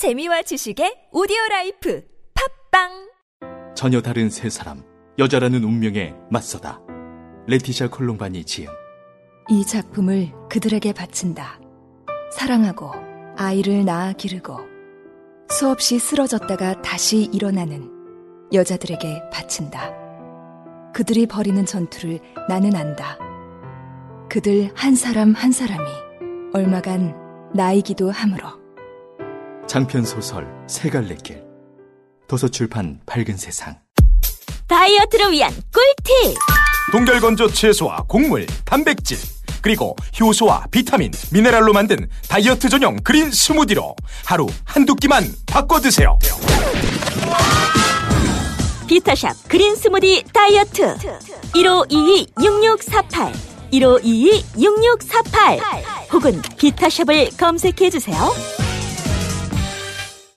재미와 지식의 오디오 life 팟빵 전혀 다른 세 사람 여자라는 운명에 맞서다 레티샤 콜롬바니 지음 이 작품을 그들에게 바친다. 사랑하고 아이를 낳아 기르고 수없이 쓰러졌다가 다시 일어나는 여자들에게 바친다. 그들이 벌이는 전투를 나는 안다. 그들 한 사람 한 사람이 얼마간 나이기도 하므로. 장편 소설 세 갈래 길. 도서출판 밝은 세상. 다이어트를 위한 꿀팁! 동결건조 채소와 곡물, 단백질, 그리고 효소와 비타민, 미네랄로 만든 다이어트 전용 그린 스무디로 하루 한두 끼만 바꿔 드세요. 비타샵 그린 스무디 다이어트. 1522-6648 1522-6648 혹은 비타샵을 검색해 주세요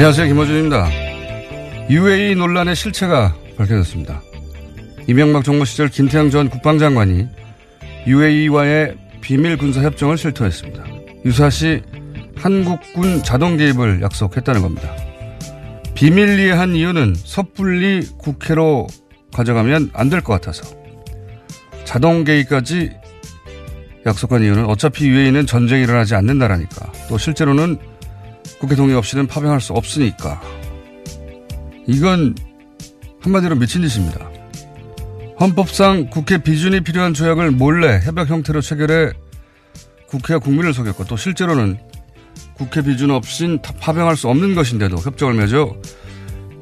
안녕하세요. 김호준입니다. UAE 논란의 실체가 밝혀졌습니다. 이명박 정부 시절 김태형 전 국방장관이 UAE와의 비밀 군사 협정을 실토했습니다. 유사시 한국군 자동 개입을 약속했다는 겁니다. 비밀리에 한 이유는 섣불리 국회로 가져가면 안 될 것 같아서 자동 개입까지 약속한 이유는 어차피 UAE는 전쟁이 일어나지 않는다라니까 또 실제로는 국회 동의 없이는 파병할 수 없으니까. 이건 한마디로 미친 짓입니다. 헌법상 국회 비준이 필요한 조약을 몰래 협약 형태로 체결해 국회와 국민을 속였고 또 실제로는 국회 비준 없인 파병할 수 없는 것인데도 협정을 맺어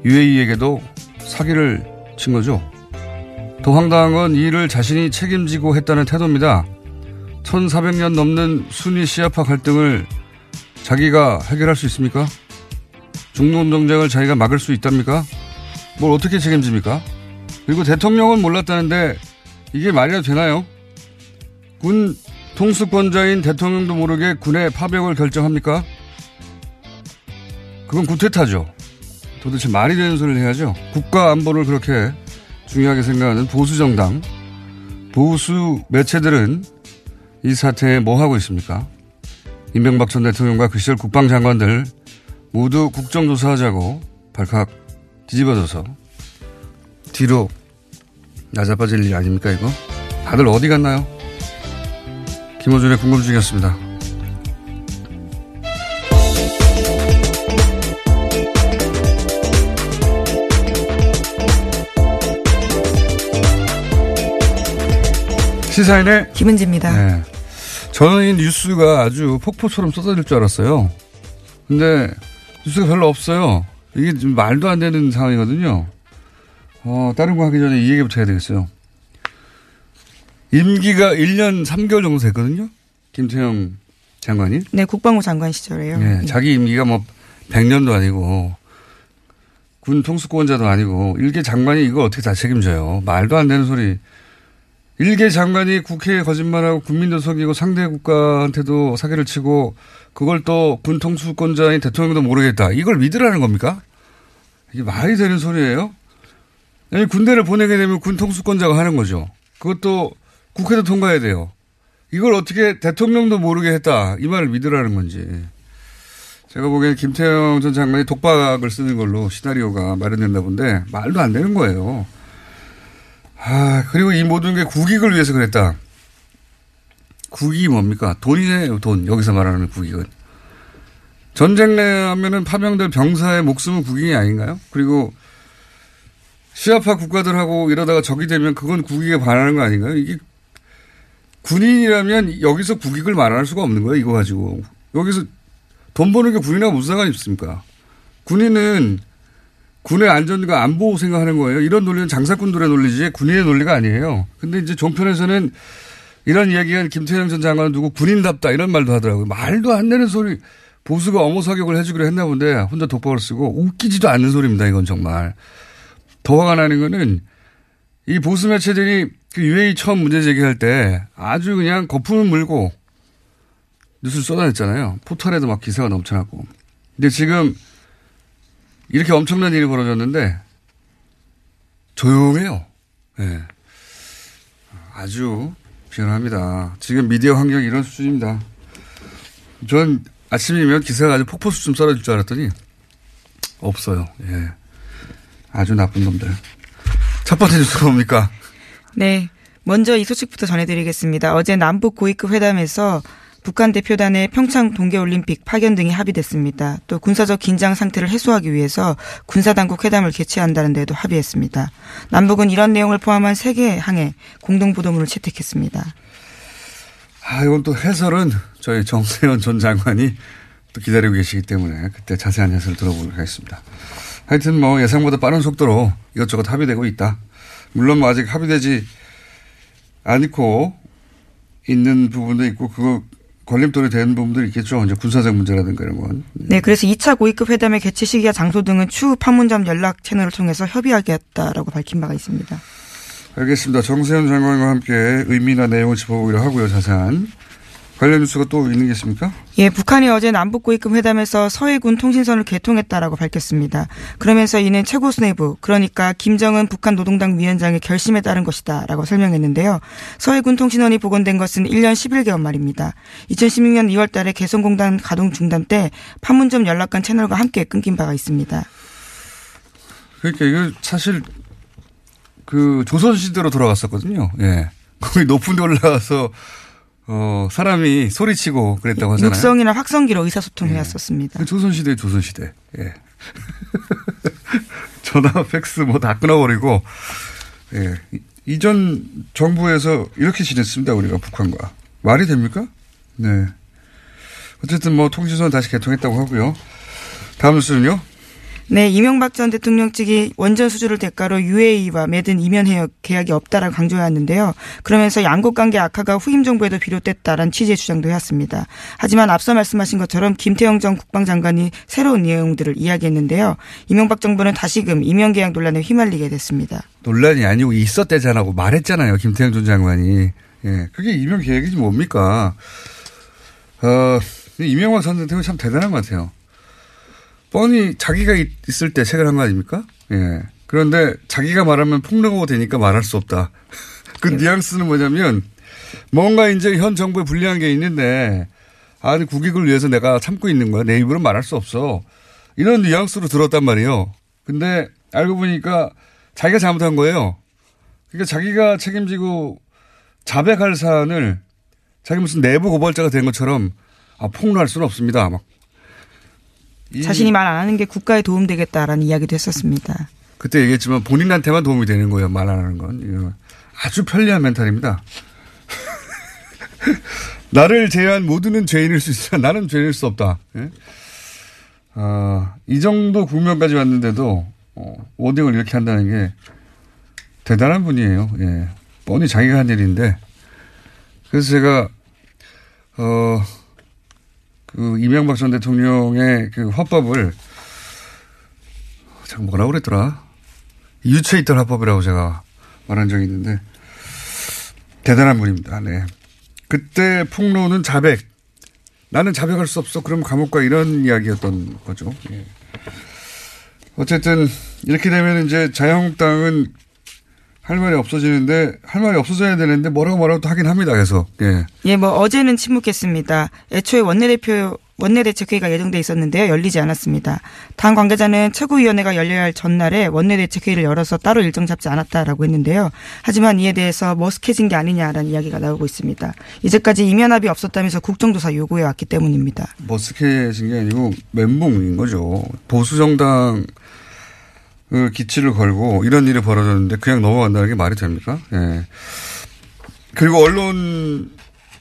UAE에게도 사기를 친 거죠. 더 황당한 건이 일을 자신이 책임지고 했다는 태도입니다. 1400년 넘는 순위 시아파 갈등을 자기가 해결할 수 있습니까? 중동정쟁을 자기가 막을 수 있답니까? 뭘 어떻게 책임집니까? 그리고 대통령은 몰랐다는데 이게 말이라도 되나요? 군 통수권자인 대통령도 모르게 군의 파병을 결정합니까? 그건 구태타죠. 도대체 말이 되는 소리를 해야죠. 국가 안보를 그렇게 중요하게 생각하는 보수 정당, 보수 매체들은 이 사태에 뭐 하고 있습니까? 임명박 전 대통령과 그 시절 국방장관들 모두 국정조사하자고 발칵 뒤집어져서 뒤로 낮아빠질 일 아닙니까 이거? 다들 어디 갔나요? 김호준의 궁금증이었습니다. 시사인의 김은지입니다. 네. 저는 이 뉴스가 아주 폭포처럼 쏟아질 줄 알았어요. 근데 뉴스가 별로 없어요. 이게 좀 말도 안 되는 상황이거든요. 어, 다른 거 하기 전에 이 얘기부터 해야 되겠어요. 임기가 1년 3개월 정도 됐거든요. 김태형 장관이. 네, 국방부 장관 시절에요. 네, 자기 임기가 뭐 100년도 아니고 군 통수권자도 아니고 일개 장관이 이거 어떻게 다 책임져요. 말도 안 되는 소리. 일개 장관이 국회에 거짓말하고 국민도 속이고 상대 국가한테도 사기를 치고 그걸 또 군 통수권자인 대통령도 모르겠다. 이걸 믿으라는 겁니까? 이게 말이 되는 소리예요? 아니, 군대를 보내게 되면 군 통수권자가 하는 거죠. 그것도 국회도 통과해야 돼요. 이걸 어떻게 대통령도 모르게 했다. 이 말을 믿으라는 건지. 제가 보기엔 김태형 전 장관이 독박을 쓰는 걸로 시나리오가 마련됐나 본데 말도 안 되는 거예요. 아, 그리고 이 모든 게 국익을 위해서 그랬다. 국익이 뭡니까? 돈이에요, 돈. 여기서 말하는 국익은. 전쟁 내하면은 파병될 병사의 목숨은 국익이 아닌가요? 그리고 시아파 국가들하고 이러다가 적이 되면 그건 국익에 반하는 거 아닌가요? 이게 군인이라면 여기서 국익을 말할 수가 없는 거예요, 이거 가지고. 여기서 돈 버는 게 군인하고 무슨 상관이 있습니까? 군인은 군의 안전과 안보 생각하는 거예요. 이런 논리는 장사꾼들의 논리지 군인의 논리가 아니에요. 근데 이제 종편에서는 이런 이야기가 김태형 전 장관은 누구 군인답다 이런 말도 하더라고요. 말도 안 되는 소리. 보수가 어머 사격을 해주기로 했나 본데 혼자 독박을 쓰고 웃기지도 않는 소리입니다. 이건 정말. 더 화가 나는 거는 이 보수 매체들이 그 UAE 처음 문제 제기할 때 아주 그냥 거품을 물고 뉴스를 쏟아냈잖아요. 포털에도 막 기사가 넘쳐나고. 근데 지금 이렇게 엄청난 일이 벌어졌는데 조용해요. 예. 네. 아주 비관합니다. 지금 미디어 환경이 이런 수준입니다. 전 아침이면 기사가 아주 폭포수 좀 쏟아질 줄 알았더니 없어요. 예. 아주 나쁜 놈들. 첫 번째 뉴스가 뭡니까? 네. 먼저 이 소식부터 전해드리겠습니다. 어제 남북 고위급 회담에서 북한 대표단의 평창 동계올림픽 파견 등이 합의됐습니다. 또 군사적 긴장 상태를 해소하기 위해서 군사당국 회담을 개최한다는 데도 합의했습니다. 남북은 이런 내용을 포함한 세 개의 항에 공동보도문을 채택했습니다. 아, 이건 또 해설은 저희 정세현 전 장관이 또 기다리고 계시기 때문에 그때 자세한 해설 들어보도록 하겠습니다. 하여튼 뭐 예상보다 빠른 속도로 이것저것 합의되고 있다. 물론 뭐 아직 합의되지 않고 있는 부분도 있고 그거 걸림돌이 되는 부분도 있겠죠. 이제 군사적 문제라든가 이런 건. 네, 그래서 2차 고위급 회담의 개최 시기와 장소 등은 추후 판문점 연락 채널을 통해서 협의하겠다라고 밝힌 바가 있습니다. 알겠습니다. 정세현 장관과 함께 의미나 내용을 짚어보기로 하고요. 자세한. 관련 뉴스가 또 있는 게 있습니까? 예, 북한이 어제 남북 고위급 회담에서 서해군 통신선을 개통했다라고 밝혔습니다. 그러면서 이는 최고 수뇌부, 그러니까 김정은 북한 노동당 위원장의 결심에 따른 것이다라고 설명했는데요. 서해군 통신원이 복원된 것은 1년 11개월 말입니다. 2016년 2월 달에 개성공단 가동 중단 때 판문점 연락관 채널과 함께 끊긴 바가 있습니다. 그러니까 이거 사실 그 조선시대로 돌아갔었거든요. 예. 거기 높은 데 올라가서 어, 사람이 소리치고 그랬다고 하잖아요. 육성이나 확성기로 의사소통을 예. 해왔었습니다. 조선시대, 조선시대. 예. 전화, 팩스 뭐 다 끊어버리고, 예. 이전 정부에서 이렇게 지냈습니다. 우리가 북한과. 말이 됩니까? 네. 어쨌든 뭐 통신선 다시 개통했다고 하고요. 다음 뉴스는요? 네, 이명박 전 대통령 측이 원전 수주를 대가로 UAE와 맺은 이면 계약이 없다라고 강조해왔는데요. 그러면서 양국 관계 악화가 후임 정부에도 비롯됐다라는 취지의 주장도 해왔습니다. 하지만 앞서 말씀하신 것처럼 김태영 전 국방장관이 새로운 내용들을 이야기했는데요. 이명박 정부는 다시금 이면 계약 논란에 휘말리게 됐습니다. 논란이 아니고 있었대잖아고 말했잖아요. 김태영 전 장관이. 예, 그게 이면 계약이지 뭡니까? 어, 이명박 전 대통령 참 대단한 것 같아요. 뻔히 자기가 있을 때 책을 한 거 아닙니까? 예. 그런데 자기가 말하면 폭로가 되니까 말할 수 없다. 그 네. 뉘앙스는 뭐냐면 뭔가 이제 현 정부에 불리한 게 있는데 아니 국익을 위해서 내가 참고 있는 거야. 내 입으로 말할 수 없어. 이런 뉘앙스로 들었단 말이에요. 근데 알고 보니까 자기가 잘못한 거예요. 그러니까 자기가 책임지고 자백할 사안을 자기 무슨 내부 고발자가 된 것처럼 아, 폭로할 수는 없습니다. 막 자신이 말 안 하는 게 국가에 도움되겠다라는 이야기도 했었습니다. 그때 얘기했지만 본인한테만 도움이 되는 거예요. 말 안 하는 건. 아주 편리한 멘탈입니다. 나를 제외한 모두는 죄인일 수 있으나 나는 죄인일 수 없다. 예? 아, 이 정도 국면까지 왔는데도 어, 워딩을 이렇게 한다는 게 대단한 분이에요. 예. 뻔히 자기가 한 일인데 그래서 제가 어, 그 이명박 전 대통령의 그 화법을 제가 뭐라고 그랬더라? 유체 있던 화법이라고 제가 말한 적이 있는데 대단한 분입니다. 네. 그때 폭로는 자백. 나는 자백할 수 없어. 그럼 감옥 가 이런 이야기였던 거죠. 예. 어쨌든 이렇게 되면 이제 자유한국당은 할 말이 없어지는데 할 말이 없어져야 되는데 뭐라고 뭐라고 또 하긴 합니다. 계속. 예. 예, 뭐 어제는 침묵했습니다. 애초에 원내대표 원내대책회의가 예정돼 있었는데요. 열리지 않았습니다. 당 관계자는 최고위원회가 열려야 할 전날에 원내대책회의를 열어서 따로 일정 잡지 않았다라고 했는데요. 하지만 이에 대해서 머쓱해진 게 아니냐라는 이야기가 나오고 있습니다. 이제까지 이면합이 없었다면서 국정조사 요구해 왔기 때문입니다. 머쓱해진 게 아니고 멘붕인 거죠. 보수 정당 그 기치를 걸고 이런 일이 벌어졌는데 그냥 넘어간다는 게 말이 됩니까? 예. 그리고 언론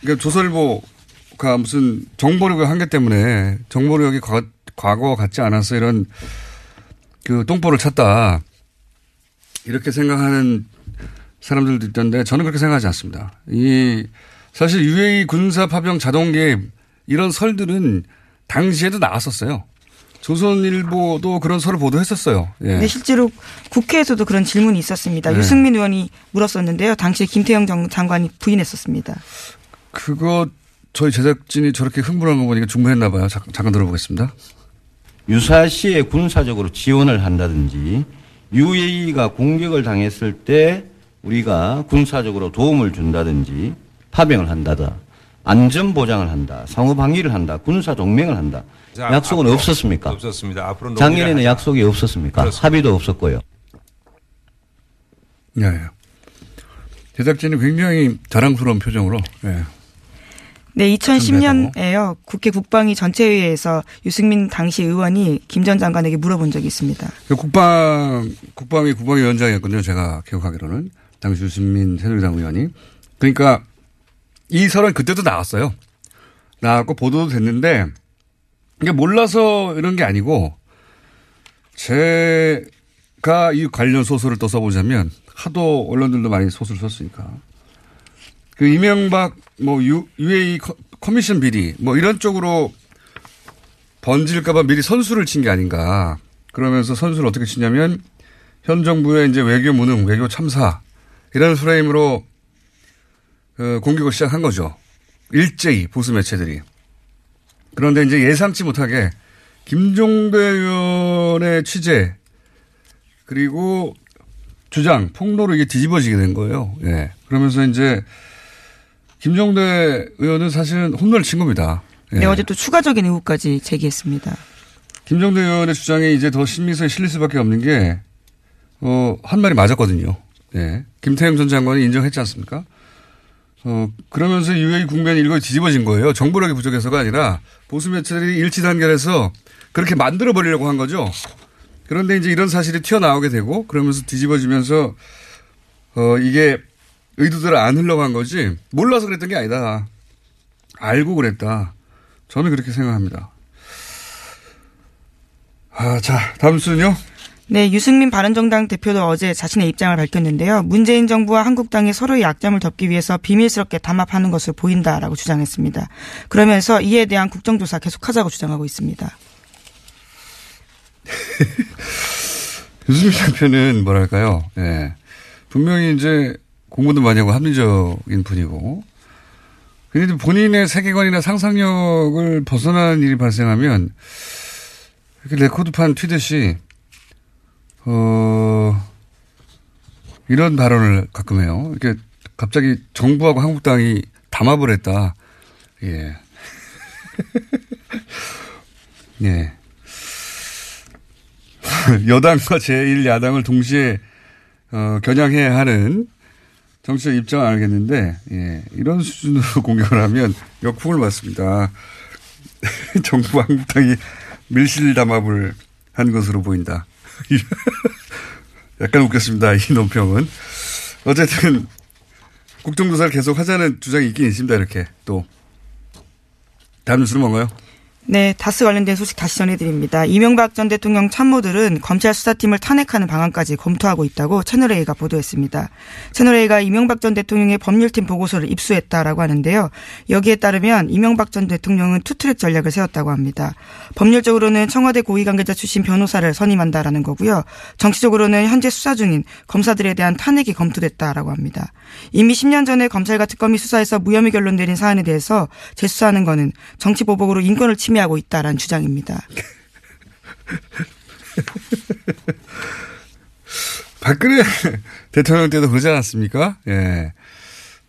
그러니까 조선일보가 무슨 정보력의 한계 때문에 정보력이 과, 과거 같지 않아서 이런 그 똥볼을 찼다 이렇게 생각하는 사람들도 있던데 저는 그렇게 생각하지 않습니다. 이 사실 UAE 군사 파병 자동 개입 이런 설들은 당시에도 나왔었어요. 조선일보도 그런 설을 보도했었어요. 예. 네, 실제로 국회에서도 그런 질문이 있었습니다. 네. 유승민 의원이 물었었는데요. 당시에 김태형 정- 장관이 부인했었습니다. 그거 저희 제작진이 저렇게 흥분한 거 보니까 충분했나 봐요. 잠- 잠깐 들어보겠습니다. 유사시에 군사적으로 지원을 한다든지 UAE가 공격을 당했을 때 우리가 군사적으로 도움을 준다든지 파병을 한다다. 안전 보장을 한다. 상호 방위를 한다. 군사 동맹을 한다. 자, 약속은 앞으로 없었습니까? 없었습니다. 앞으로 작년에는 약속이 없었습니까? 그렇습니다. 합의도 없었고요. 네. 제작진이 굉장히 자랑스러운 표정으로. 예. 네, 2010년에요. 국회 국방위 전체회의에서 유승민 당시 의원이 김 전 장관에게 물어본 적이 있습니다. 그 국방 국방위 국방위원장이었거든요. 제가 기억하기로는 당시 유승민 새누리당 의원이. 그러니까 이 설은 그때도 나왔어요. 나왔고 보도도 됐는데 이게 몰라서 이런 게 아니고 제가 이 관련 소설을 또 써보자면 하도 언론들도 많이 소설을 썼으니까 그 이명박 뭐 유, UAE 커- 커미션 비리 뭐 이런 쪽으로 번질까봐 미리 선수를 친 게 아닌가. 그러면서 선수를 어떻게 치냐면 현 정부의 이제 외교 무능, 외교 참사 이런 프레임으로 어, 공격을 시작한 거죠. 일제히 보수 매체들이. 그런데 이제 예상치 못하게 김종대 의원의 취재 그리고 주장, 폭로로 이게 뒤집어지게 된 거예요. 예. 그러면서 이제 김종대 의원은 사실은 홈런을 친 겁니다. 예. 네, 어제 또 추가적인 의혹까지 제기했습니다. 김정대 의원의 주장에 이제 더 신미서에 실릴 수밖에 없는 게, 어, 한 말이 맞았거든요. 예. 김태형 전 장관이 인정했지 않습니까? 어, 그러면서 UAE 국면이 일거에 뒤집어진 거예요. 정보력이 부족해서가 아니라 보수 매체들이 일치 단결해서 그렇게 만들어 버리려고 한 거죠. 그런데 이제 이런 사실이 튀어나오게 되고 그러면서 뒤집어지면서 어, 이게 의도대로 안 흘러간 거지 몰라서 그랬던 게 아니다. 알고 그랬다. 저는 그렇게 생각합니다. 아, 자, 다음 순요. 네, 유승민 바른정당 대표도 어제 자신의 입장을 밝혔는데요. 문재인 정부와 한국당이 서로의 약점을 덮기 위해서 비밀스럽게 담합하는 것을 보인다라고 주장했습니다. 그러면서 이에 대한 국정조사 계속하자고 주장하고 있습니다. 유승민 대표는 뭐랄까요. 예. 분명히 이제 공부도 많이 하고 합리적인 분이고. 그런데 본인의 세계관이나 상상력을 벗어나는 일이 발생하면 이렇게 레코드판 튀듯이 어 이런 발언을 가끔 해요. 이렇게 갑자기 정부하고 한국당이 담합을 했다. 예. 예. 여당과 제1야당을 동시에 어, 겨냥해야 하는 정치적 입장은 알겠는데 예, 이런 수준으로 공격을 하면 역풍을 맞습니다. 정부 한국당이 밀실 담합을 한 것으로 보인다. 약간 웃겼습니다. 이 논평은. 어쨌든 국정조사를 계속 하자는 주장이 있긴 있습니다. 이렇게 또 다음 뉴스는 뭔가요? 네, 다스 관련된 소식 다시 전해드립니다. 이명박 전 대통령 참모들은 검찰 수사팀을 탄핵하는 방안까지 검토하고 있다고 채널A가 보도했습니다. 채널A가 이명박 전 대통령의 법률팀 보고서를 입수했다라고 하는데요. 여기에 따르면 이명박 전 대통령은 투트랙 전략을 세웠다고 합니다. 법률적으로는 청와대 고위관계자 출신 변호사를 선임한다라는 거고요. 정치적으로는 현재 수사 중인 검사들에 대한 탄핵이 검토됐다라고 합니다. 이미 10년 전에 검찰과 특검이 수사해서 무혐의 결론 내린 사안에 대해서 재수사하는 거는 정치 보복으로 인권을 침해 하고 있다라는 주장입니다. 박근혜 대통령 때도 그러지 않았습니까? 예.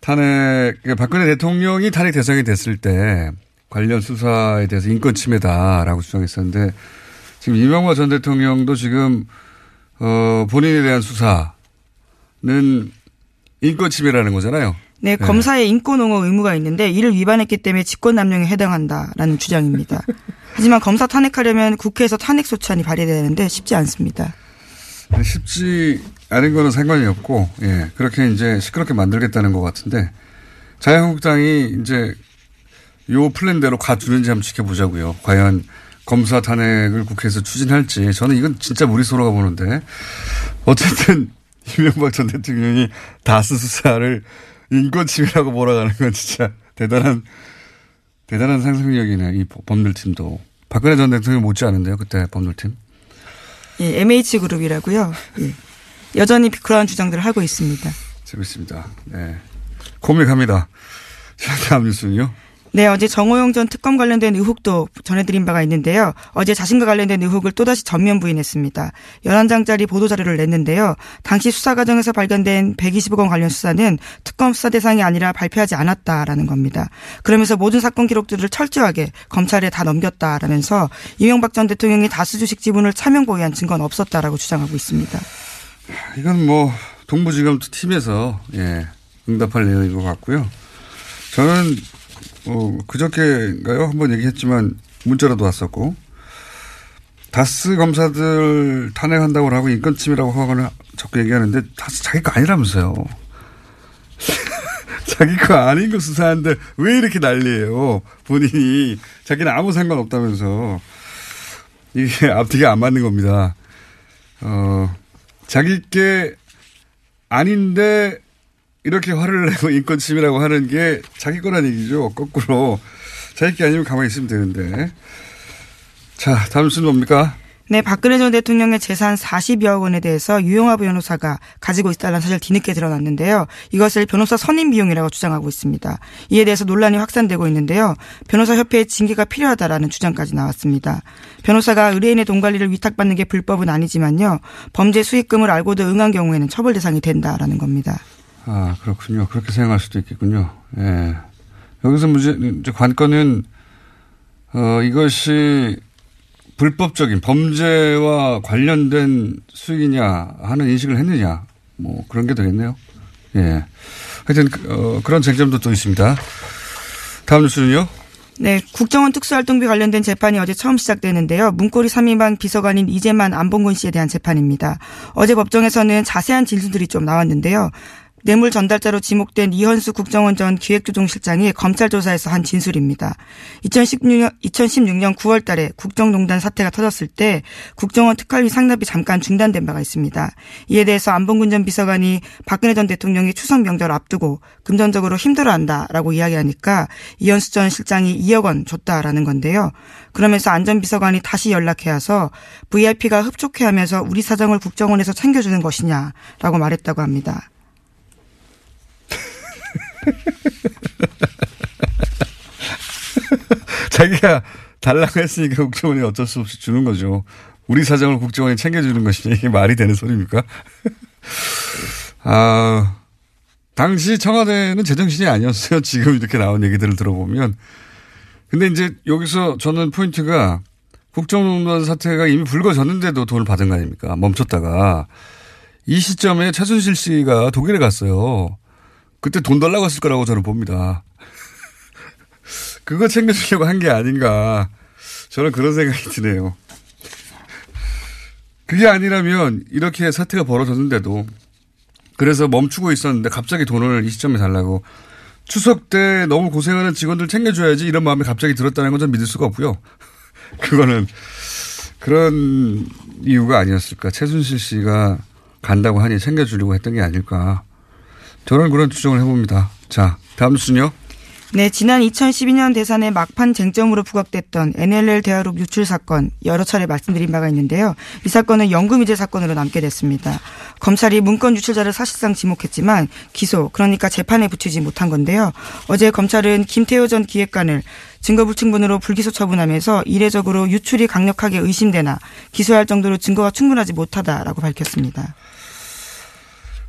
탄핵, 그러니까 박근혜 대통령이 탄핵 대상이 됐을 때 관련 수사에 대해서 인권 침해다라고 주장했었는데 지금 이명박 전 대통령도 지금 어, 본인에 대한 수사는 인권 침해라는 거잖아요. 네, 검사의 인권 옹호 의무가 있는데 이를 위반했기 때문에 직권남용에 해당한다라는 주장입니다. 하지만 검사 탄핵하려면 국회에서 탄핵 소추안이 발의되는데 쉽지 않습니다. 쉽지 않은 거는 상관이 없고, 예, 그렇게 이제 시끄럽게 만들겠다는 것 같은데, 자유한국당이 이제 요 플랜대로 가주는지 한번 지켜보자고요. 과연 검사 탄핵을 국회에서 추진할지. 저는 이건 진짜 무리수로가 보는데, 어쨌든 이명박 전 대통령이 다스 수사를 인권침해라고 몰아가는 건 진짜 대단한, 대단한 상상력이네, 이 법률팀도. 박근혜 전 대통령 못지 않은데요, 그때 법률팀. 예, MH그룹이라고요. 예. 여전히 그러한 주장들을 하고 있습니다. 재밌습니다. 네. 코믹합니다. 자, 다음 뉴스는요? 네, 어제 정호영 전 특검 관련된 의혹도 전해드린 바가 있는데요. 어제 자신과 관련된 의혹을 또다시 전면 부인했습니다. 11장짜리 보도자료를 냈는데요. 당시 수사 과정에서 발견된 120억 원 관련 수사는 특검 수사 대상이 아니라 발표하지 않았다라는 겁니다. 그러면서 모든 사건 기록들을 철저하게 검찰에 다 넘겼다라면서 이명박 전 대통령이 다수 주식 지분을 차명 보유한 증거는 없었다라고 주장하고 있습니다. 이건 뭐 동부지검 팀에서 예, 응답할 내용인 것 같고요. 저는 어, 그저께인가요? 한번 얘기했지만 문자라도 왔었고 다스 검사들 탄핵한다고 하고 인권침해라고 하거나 자꾸 얘기하는데 다스 자기 거 아니라면서요. 자기 거 아닌 거 수사하는데 왜 이렇게 난리예요? 본인이 자기는 아무 상관없다면서 이게 앞뒤가 안 맞는 겁니다. 어, 자기 게 아닌데 이렇게 화를 내고 인권 침해라고 하는 게 자기 거란 얘기죠. 거꾸로. 자기 게 아니면 가만히 있으면 되는데. 자, 다음 뉴스는 뭡니까? 네, 박근혜 전 대통령의 재산 40여억 원에 대해서 유영하 변호사가 가지고 있다는 사실 뒤늦게 드러났는데요. 이것을 변호사 선임 비용이라고 주장하고 있습니다. 이에 대해서 논란이 확산되고 있는데요. 변호사 협회의 징계가 필요하다라는 주장까지 나왔습니다. 변호사가 의뢰인의 돈 관리를 위탁받는 게 불법은 아니지만요. 범죄 수익금을 알고도 응한 경우에는 처벌 대상이 된다라는 겁니다. 아, 그렇군요. 그렇게 생각할 수도 있겠군요. 예. 여기서 문제, 관건은, 어, 이것이 불법적인 범죄와 관련된 수익이냐 하는 인식을 했느냐. 뭐 그런 게 되겠네요. 예. 하여튼, 어, 그런 쟁점도 또 있습니다. 다음 뉴스는요? 네, 국정원 특수활동비 관련된 재판이 어제 처음 시작되는데요. 문고리 3인방 비서관인 이재만 안봉근 씨에 대한 재판입니다. 어제 법정에서는 자세한 진술들이 좀 나왔는데요. 뇌물 전달자로 지목된 이현수 국정원 전 기획조정실장이 검찰 조사에서 한 진술입니다. 2016년, 2016년 9월 달에 국정농단 사태가 터졌을 때 국정원 특활비 상납이 잠깐 중단된 바가 있습니다. 이에 대해서 안봉근 전 비서관이 박근혜 전 대통령이 추석 명절 앞두고 금전적으로 힘들어한다라고 이야기하니까 이현수 전 실장이 2억 원 줬다라는 건데요. 그러면서 안 전 비서관이 다시 연락해 와서 VIP가 흡족해하면서 우리 사정을 국정원에서 챙겨주는 것이냐라고 말했다고 합니다. 자기가 달라고 했으니까 국정원이 어쩔 수 없이 주는 거죠. 우리 사정을 국정원이 챙겨주는 것이 이게 말이 되는 소리입니까? 아, 당시 청와대는 제정신이 아니었어요. 지금 이렇게 나온 얘기들을 들어보면. 근데 이제 여기서 저는 포인트가 국정농단 사태가 이미 불거졌는데도 돈을 받은 거 아닙니까? 멈췄다가. 이 시점에 최순실 씨가 독일에 갔어요. 그때 돈 달라고 했을 거라고 저는 봅니다. 그거 챙겨주려고 한 게 아닌가. 저는 그런 생각이 드네요. 그게 아니라면 이렇게 사태가 벌어졌는데도 그래서 멈추고 있었는데 갑자기 돈을 이 시점에 달라고 추석 때 너무 고생하는 직원들 챙겨줘야지 이런 마음이 갑자기 들었다는 건 좀 믿을 수가 없고요. 그거는 그런 이유가 아니었을까. 최순실 씨가 간다고 하니 챙겨주려고 했던 게 아닐까. 저는 그런 추정을 해봅니다. 자, 다음 순요. 네, 지난 2012년 대선의 막판 쟁점으로 부각됐던 NLL 대화록 유출 사건 여러 차례 말씀드린 바가 있는데요. 이 사건은 연금유죄 사건으로 남게 됐습니다. 검찰이 문건 유출자를 사실상 지목했지만 기소, 그러니까 재판에 붙이지 못한 건데요. 어제 검찰은 김태호 전 기획관을 증거불충분으로 불기소 처분하면서 이례적으로 유출이 강력하게 의심되나 기소할 정도로 증거가 충분하지 못하다라고 밝혔습니다.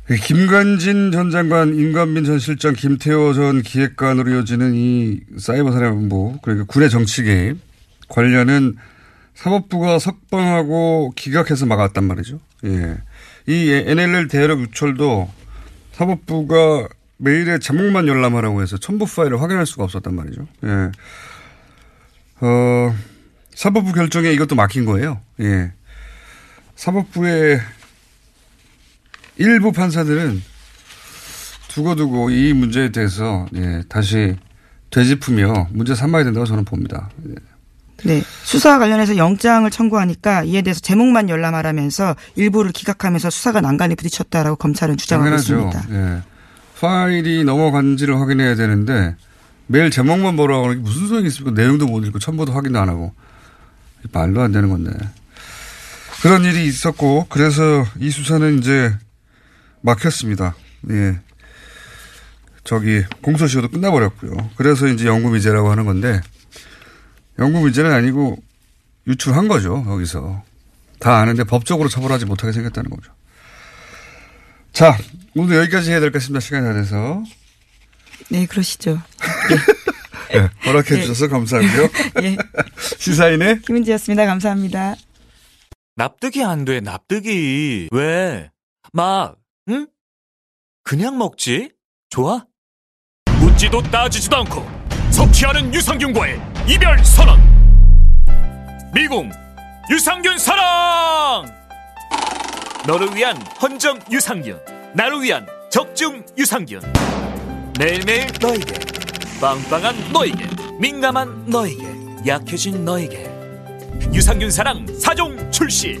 그 김관진 전 장관, 임관빈 전 실장, 김태호 전 기획관으로 이어지는 이 사이버 사령부, 그러니까 군의 정치 개입 관련은 사법부가 석방하고 기각해서 막았단 말이죠. 예. 이 NLL 대여력 유출도 사법부가 메일에 제목만 열람하라고 해서 첨부 파일을 확인할 수가 없었단 말이죠. 예. 어, 사법부 결정에 이것도 막힌 거예요. 예. 사법부의 일부 판사들은 두고두고 이 문제에 대해서 예, 다시 되짚으며 문제 삼아야 된다고 저는 봅니다. 예. 네. 수사 관련해서 영장을 청구하니까 이에 대해서 제목만 열람하라면서 일부를 기각하면서 수사가 난간에 부딪혔다라고 검찰은 주장하고 당연하죠. 있습니다. 예. 파일이 넘어간지를 확인해야 되는데 매일 제목만 보라고 하는 게 무슨 소용이 있습니까? 내용도 못 읽고 첨부도 확인도 안 하고 말도 안 되는 건데 그런 일이 있었고 그래서 이 수사는 이제 막혔습니다. 예. 저기 공소시효도 끝나버렸고요. 그래서 이제 영구미제라고 하는 건데 영구미제는 아니고 유출한 거죠. 여기서 다 아는데 법적으로 처벌하지 못하게 생겼다는 거죠. 자, 오늘 여기까지 해야 될 것 같습니다. 시간이 다 돼서. 네, 그러시죠. 네, 허락해 주셔서 감사하고요. 예. 시사인의 김은지였습니다. 감사합니다. 납득이 안 돼, 납득이. 왜? 막, 응? 그냥 먹지? 좋아? 묻지도 따지지도 않고 섭취하는 유산균과의 이별 선언. 미궁 유산균 사랑! 너를 위한 헌정 유산균, 나를 위한 적중 유산균. 매일매일 너에게, 빵빵한 너에게, 민감한 너에게, 약해진 너에게. 유산균 사랑 4종 출시.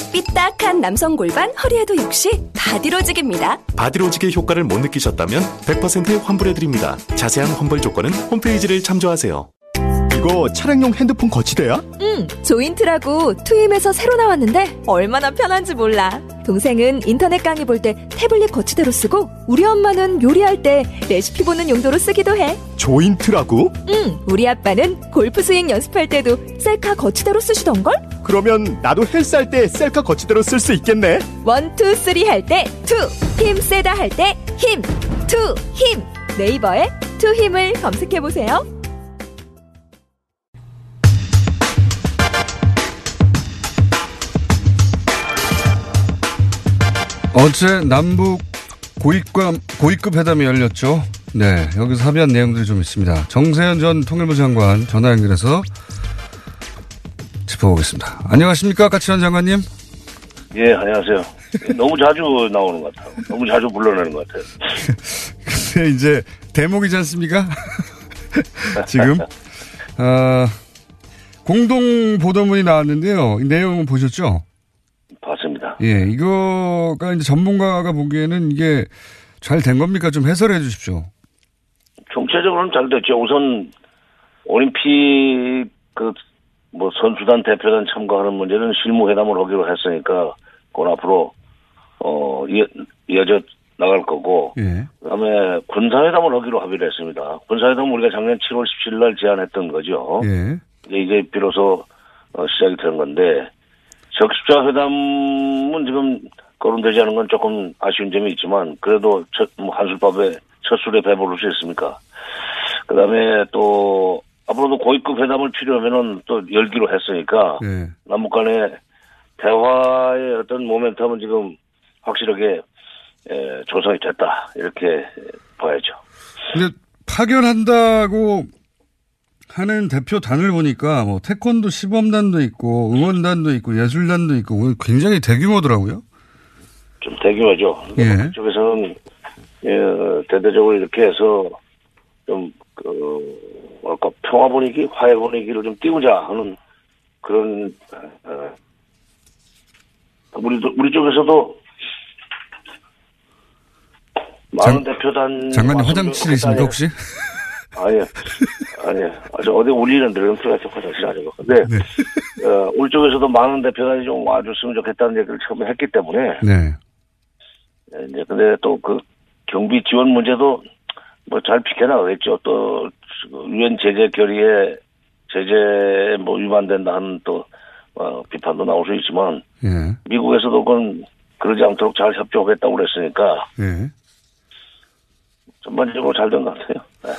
삐딱한 남성 골반 허리에도 역시 바디로직입니다. 바디로직의 효과를 못 느끼셨다면 100% 환불해드립니다. 자세한 환불 조건은 홈페이지를 참조하세요. 이거 차량용 핸드폰 거치대야? 응, 조인트라고 투힘에서 새로 나왔는데 얼마나 편한지 몰라. 동생은 인터넷 강의 볼 때 태블릿 거치대로 쓰고 우리 엄마는 요리할 때 레시피 보는 용도로 쓰기도 해. 조인트라고? 응, 우리 아빠는 골프 스윙 연습할 때도 셀카 거치대로 쓰시던걸? 그러면 나도 헬스 할 때 셀카 거치대로 쓸 수 있겠네. one, two, three 할 때 two, 힘 세다 할 때 힘, 투, 힘. 네이버에 투 힘을 검색해 보세요. 어제 남북 고위급, 고위급 회담이 열렸죠. 네, 여기서 합의한 내용들이 좀 있습니다. 정세현 전 통일부 장관 전화 연결해서 짚어보겠습니다. 안녕하십니까, 까치원 장관님? 예, 안녕하세요. 너무 자주 나오는 것 같아요. 너무 자주 불러내는 것 같아요. 근데 이제 대목이지 않습니까? 지금 어, 공동 보도문이 나왔는데요. 이 내용은 보셨죠? 봤습니다. 예, 이거가 이제 전문가가 보기에는 이게 잘 된 겁니까? 좀 해설해 주십시오. 총체적으로는 잘 됐죠. 우선 올림픽 그 뭐 선수단 대표단 참가하는 문제는 실무 회담을 하기로 했으니까 그건 앞으로 어 이어, 이어져 나갈 거고 예. 그다음에 군사회담을 하기로 합의를 했습니다. 군사회담 우리가 작년 7월 17일 날 제안했던 거죠. 예. 이제 비로소 어, 시작이 된 건데 적십자 회담은 지금 거론되지 않은 건 조금 아쉬운 점이 있지만 그래도 첫, 뭐 한술밥에 첫 술에 배부를 수 있습니까? 그다음에 또 앞으로도 고위급 회담을 필요하면은 또 열기로 했으니까 예. 남북 간의 대화의 어떤 모멘텀은 지금 확실하게 에, 조성이 됐다 이렇게 봐야죠. 근데 파견한다고 하는 대표단을 보니까 뭐 태권도 시범단도 있고 응원단도 있고 예술단도 있고 굉장히 대규모더라고요. 좀 대규모죠. 예. 그쪽에서는 예, 대대적으로 이렇게 해서 좀 그, 뭐랄까 평화 분위기, 화해 분위기를 좀 띄우자 하는 그런 어, 우리 우리 쪽에서도 많은 대표단 장관님 화장실에 있습니까 혹시? 아예 아니, 아주 어디 울리는 데는 들어가서 화장실 아니고. 근데, 어, 우리 쪽에서도 많은 대표단이 좀 와줬으면 좋겠다는 얘기를 처음에 했기 때문에, 네. 예, 이제 근데 또 그 경비 지원 문제도 뭐 잘 비켜나가겠죠. 또, 그 유엔 제재 결의에 제재에 뭐 위반된다 하는 또, 어, 비판도 나올 수 있지만, 예. 미국에서도 그건 그러지 않도록 잘 협조하겠다고 그랬으니까, 예. 전반적으로 잘 된 것 같아요. 네.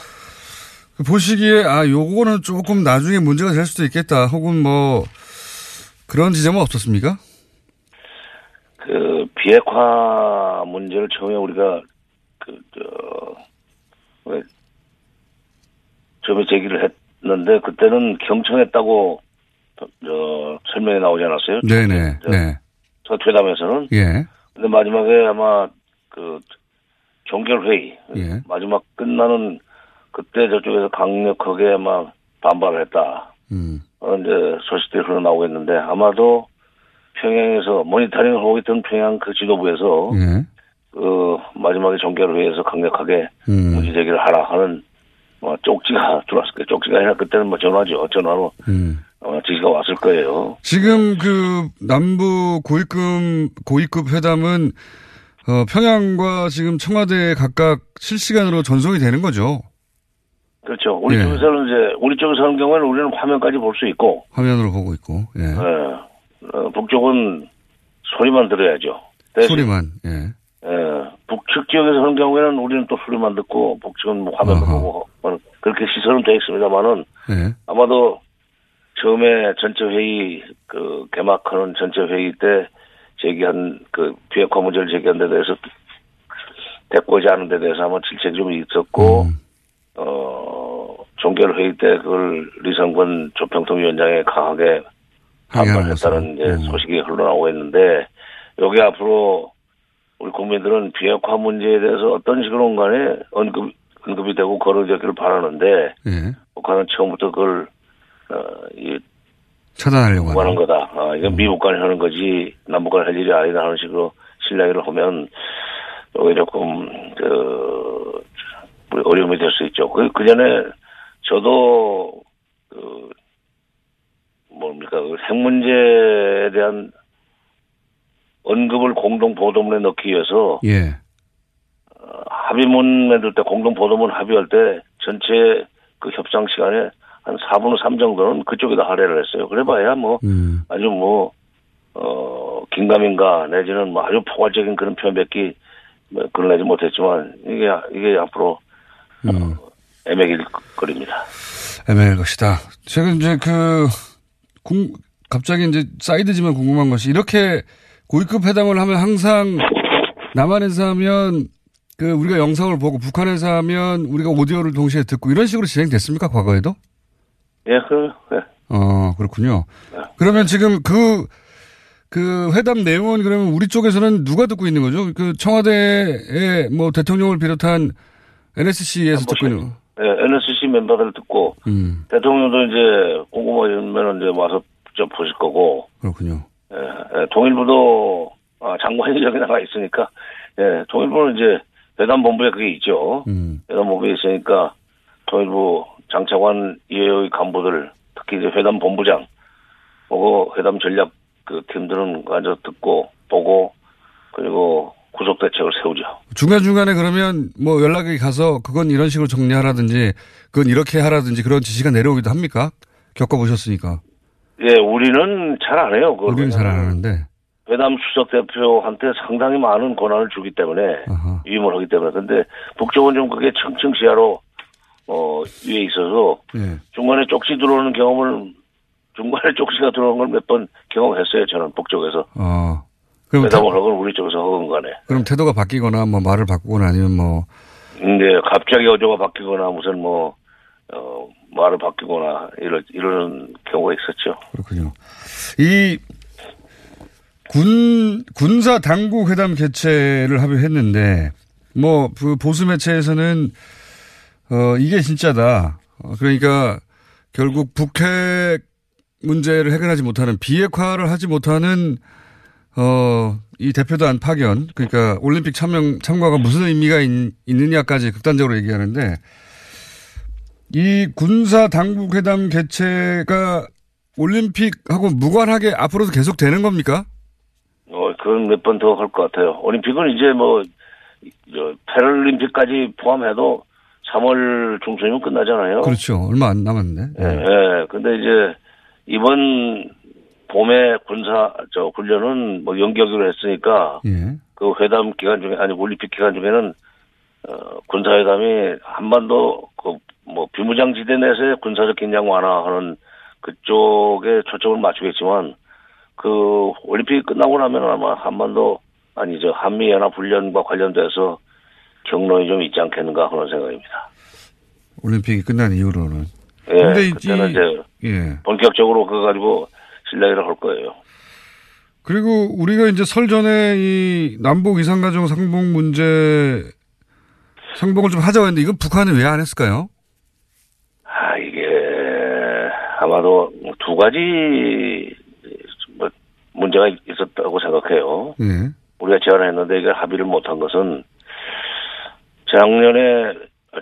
그 보시기에 아 요거는 조금 나중에 문제가 될 수도 있겠다. 혹은 뭐 그런 지점은 없었습니까? 그 비핵화 문제를 처음에 우리가 그저 처음에 제기를 했는데 그때는 경청했다고 저 설명이 나오지 않았어요? 네네. 네. 첫 회담에서는. 예. 근데 마지막에 아마 그 종결 회의 예. 마지막 끝나는 그때 저쪽에서 강력하게 아마 반발을 했다. 음. 어, 이제 소식들이 흘러나오고 있는데 아마도 평양에서 모니터링을 하고 있던 평양 그 지도부에서 예. 그 마지막에 종결 회의에서 강력하게 음. 문제 제기를 하라 하는 뭐 쪽지가 들어왔을 거예요. 쪽지가 아니라 그때는 뭐 전화죠. 전화로 음. 어, 지시가 왔을 거예요. 지금 그 남부 고위급 고위급 회담은 어, 평양과 지금 청와대 각각 실시간으로 전송이 되는 거죠. 그렇죠. 우리 예. 쪽에서는 이제 우리 쪽에서 하는 경우에는 우리는 화면까지 볼 수 있고, 화면으로 보고 있고. 예. 예. 어, 북쪽은 소리만 들어야죠. 대신, 소리만. 예. 예, 북측 지역에서 하는 경우에는 우리는 또 소리만 듣고 북측은 뭐 화면도 아하. 보고 뭐 그렇게 시설은 되어 있습니다만은 예. 아마도 처음에 전체 회의 그 개막하는 전체 회의 때 제기한 그 비핵화 문제를 제기한 데 대해서 대꾸하지 않은 데 대해서 아마 질책이 좀 있었고 어 종결 회의 때 그걸 리성근 조평통위원장에 강하게 반발했다는 이제 소식이 흘러나오고 있는데 여기 앞으로 우리 국민들은 비핵화 문제에 대해서 어떤 식으로 간에 언급 언급이 되고 거론되기를 바라는데 예. 북한은 처음부터 그걸 어, 이 차단하려고 하는. 하는 거다. 아, 이건 미국 간이 하는 거지 남북 간이 할 일이 아니다 하는 식으로 신뢰를 하면 여기 조금 그 어려움이 될 수 있죠. 그, 그 전에 저도 그 뭡니까 그핵 문제에 대한 언급을 공동 보도문에 넣기 위해서 예. 합의문 만들 때 공동 보도문 합의할 때 전체 그 협상 시간에 한 4분의 3 정도는 그쪽에다 할애를 했어요. 그래봐야 뭐 음. 아주 뭐, 어, 긴가민가 내지는 뭐 아주 포괄적인 그런 표현밖에 뭐 그러내지 못했지만 이게, 이게 앞으로 음. 애매길 거립니다. 애매할 것이다. 제가 이제 그, 궁, 갑자기 이제 사이드지만 궁금한 것이 이렇게 고위급 회담을 하면 항상 남한에서 하면 그 우리가 영상을 보고 북한에서 하면 우리가 오디오를 동시에 듣고 이런 식으로 진행됐습니까? 과거에도? 예, 그, 예. 어, 그렇군요. 그러면 지금 그, 그 회담 내용은 그러면 우리 쪽에서는 누가 듣고 있는 거죠? 그 청와대의 뭐 대통령을 비롯한 NSC에서 듣고 있는 거. 예, NSC 멤버들 듣고 음, 대통령도 이제 궁금하면 이제 와서 좀 보실 거고 그렇군요. 예, 예, 통일부도 아, 장관이 여기 나가 있으니까 예, 통일부는 이제 회담본부에 그게 있죠. 음. 회담본부에 있으니까 통일부 장차관 이외의 간부들 특히 이제 회담 본부장 보고 회담 전략 그 팀들은 앉아 듣고 보고 그리고 구속 대책을 세우죠. 중간 중간에 그러면 뭐 연락이 가서 그건 이런 식으로 정리하라든지 그건 이렇게 하라든지 그런 지시가 내려오기도 합니까? 겪어보셨으니까. 예, 우리는 잘 안 해요. 그걸. 우리는 잘 안 하는데. 회담 수석 대표한테 상당히 많은 권한을 주기 때문에 위임을 하기 때문에 근데 북쪽은 좀 그게 청청시야로 어 위에 있어서 예. 중간에 쪽지 들어오는 경험을 중간에 쪽지가 들어오는 걸 몇 번 경험했어요 저는 북쪽에서 어. 그럼, 태, 회담을 하건 우리 쪽에서 하건 간에 그럼 태도가 바뀌거나 뭐 말을 바꾸거나 아니면 뭐 근데 갑자기 어조가 바뀌거나 무슨 뭐 어, 말을 바뀌거나 이런 이런 경우가 있었죠. 그렇군요. 이 군, 군사 당국 회담 개최를 합의했는데, 뭐, 그 보수 매체에서는, 어, 이게 진짜다. 어, 그러니까, 결국 북핵 문제를 해결하지 못하는, 비핵화를 하지 못하는, 어, 이 대표단 파견, 그러니까 올림픽 참여, 참가가 무슨 의미가 있, 있느냐까지 극단적으로 얘기하는데, 이 군사 당국 회담 개최가 올림픽하고 무관하게 앞으로도 계속 되는 겁니까? 어, 그건 몇 번 더 할 것 같아요. 올림픽은 이제 뭐, 저, 패럴림픽까지 포함해도 3월 중순이면 끝나잖아요. 그렇죠. 얼마 안 남았는데. 예, 예. 근데 이제, 이번 봄에 군사, 저, 훈련은 뭐 연기하기로 했으니까, 예. 그 회담 기간 중에, 아니, 올림픽 기간 중에는, 어, 군사회담이 한반도, 그, 뭐, 비무장지대 내에서의 군사적 긴장 완화하는 그쪽에 초점을 맞추겠지만, 그 올림픽이 끝나고 나면 아마 한반도 아니죠 한미 연합 훈련과 관련돼서 경로이 좀 있지 않겠는가 그런 생각입니다. 올림픽이 끝난 이후로는. 예, 근데 이- 그때는 이제 예. 본격적으로 그거 가지고 실내기를 할 거예요. 그리고 우리가 이제 설 전에 이 남북 이산가정 상봉 문제 상봉을 좀 하자고 했는데 이건 북한은 왜 안 했을까요? 아 이게 아마도 두 가지 뭐 문제가 있었다고 생각해요. 예. 우리가 제안했는데 이게 합의를 못한 것은 작년에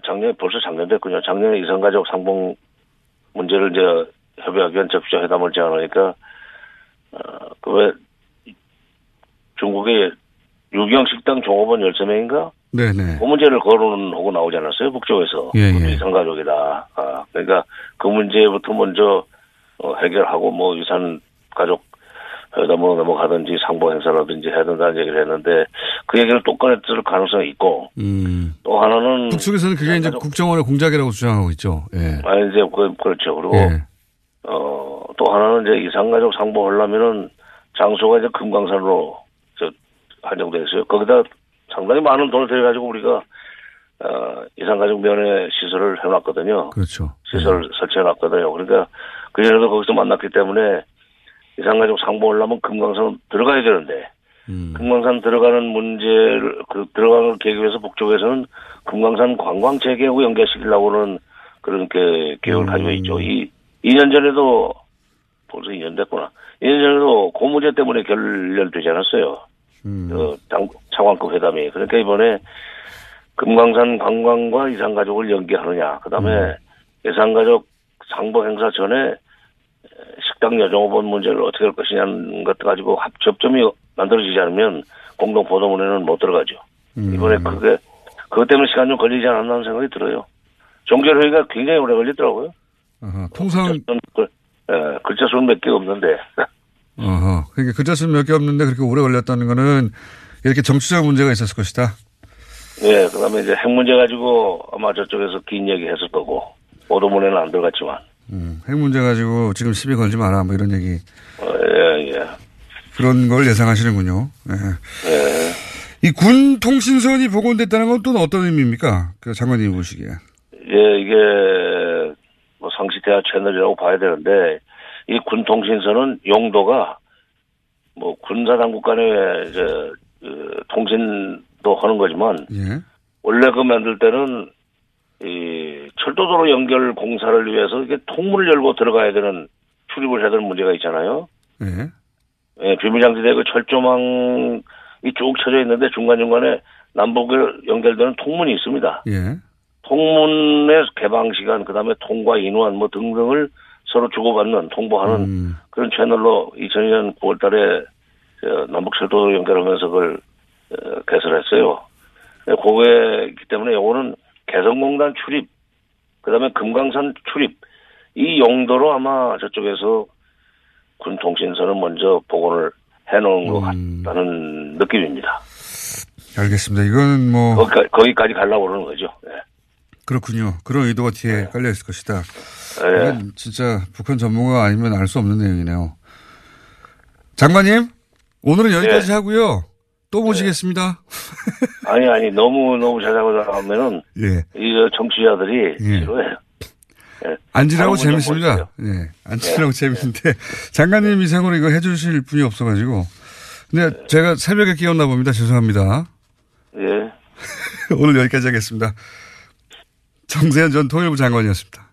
작년 벌써 작년 됐군요. 작년에 이산가족 상봉 문제를 이제 협의하기 위한 적시자 회담을 제안하니까 어 그왜 중국의 유경 식당 종업원 13명인가? 네네. 그 문제를 거론하고 나오지 않았어요? 북쪽에서. 예, 예. 이산가족이다. 아, 그러니까 그 문제부터 먼저 어, 해결하고 뭐 이산 가족 회담으로 넘어가든지 상보 행사라든지 해야 된다는 얘기를 했는데 그 얘기를 또 꺼냈을 가능성이 있고 음. 또 하나는 북쪽에서는 그게 이제 국정원의 공작이라고 주장하고 있죠. 예. 아 이제 그, 그렇죠. 그리고 예. 어, 또 하나는 이제 이산가족 상봉하려면은 장소가 이제 금강산으로 저 한정돼 있어요. 거기다 상당히 많은 돈을 들여가지고 우리가 어, 이산가족 면회 시설을 해놨거든요. 그렇죠. 시설을 설치해놨거든요. 그러니까 그 전에도 거기서 만났기 때문에 이산가족 상봉하려면 금강산 들어가야 되는데 음. 금강산 들어가는 문제를 그 들어가는 위해서 북쪽에서는 금강산 관광 재개하고 연결시키려고는 그런 게 계획을 가지고 있죠. 이 2년 전에도 벌써 2년 됐구나. 2년 전에도 그 문제 때문에 결렬되지 않았어요. 그 장, 차관급 회담이. 그러니까 이번에 금강산 관광과 이산가족을 연계하느냐. 그 다음에 예산가족 상보 행사 전에 식당 여종업원 문제를 어떻게 할 것이냐는 것 가지고 합 접점이 만들어지지 않으면 공동 보도문에는 못 들어가죠. 이번에 그게 그것 때문에 시간 좀 걸리지 않았나 생각이 들어요. 종결 회의가 굉장히 오래 걸리더라고요. 어허, 통상 글, 예, 글자 수는 몇 개 없는데 어허. 그러니까 글자 수는 몇 개 없는데 그렇게 오래 걸렸다는 거는 이렇게 정치적 문제가 있었을 것이다. 예, 그 다음에 이제 핵 문제 가지고 아마 저쪽에서 긴 얘기 했을 거고, 보도문에는 안 들어갔지만, 음, 핵 문제 가지고 지금 시비 걸지 마라 뭐 이런 얘기 어, 예, 예. 그런 걸 예상하시는군요. 예. 이군 통신선이 복원됐다는 건 또 어떤 의미입니까? 그 장관님 보시기에. 예, 이게, 뭐 상시 대화 채널이라고 봐야 되는데, 이 군 통신선은 용도가, 뭐 군사당국 간의 이제, 그 통신도 하는 거지만, 예. 원래 그 만들 때는 이 철도도로 연결 공사를 위해서 이게 통문을 열고 들어가야 되는 출입을 해야 되는 문제가 있잖아요. 예. 예, 비밀장지대 그 철조망이 쭉 쳐져 있는데 중간중간에 남북을 연결되는 통문이 있습니다. 예. 통문의 개방 시간, 그 다음에 통과 인원 뭐 등등을 서로 주고받는, 통보하는 음. 그런 채널로 2002년 9월 달에 남북철도 연결하면서 그걸 어, 개설했어요. 네, 그거이기 때문에 요거는 개성공단 출입, 그 다음에 금강산 출입, 이 용도로 아마 저쪽에서 군 통신선을 먼저 복원을 해놓은 것 같다는 느낌입니다. 알겠습니다. 이거는 뭐 거기까지, 거기까지 가려고 그러는 거죠. 네. 그렇군요. 그런 의도가 뒤에 깔려 있을 것이다. 예. 이건 진짜 북한 전문가 아니면 알 수 없는 내용이네요. 장관님, 오늘은 여기까지 네. 하고요. 또 모시겠습니다. 아니, 아니, 너무, 너무 자작을 하면은, 예. 이 청취자들이 예. 싫어해요. 예. 앉으라고 다른 분좀 재밌습니다. 예. 앉으라고 재밌는데 장관님 이상으로 이거 해주실 분이 없어가지고. 근데 제가 새벽에 끼웠나 봅니다. 죄송합니다. 예. 오늘 여기까지 하겠습니다. 정세현 전 통일부 장관이었습니다.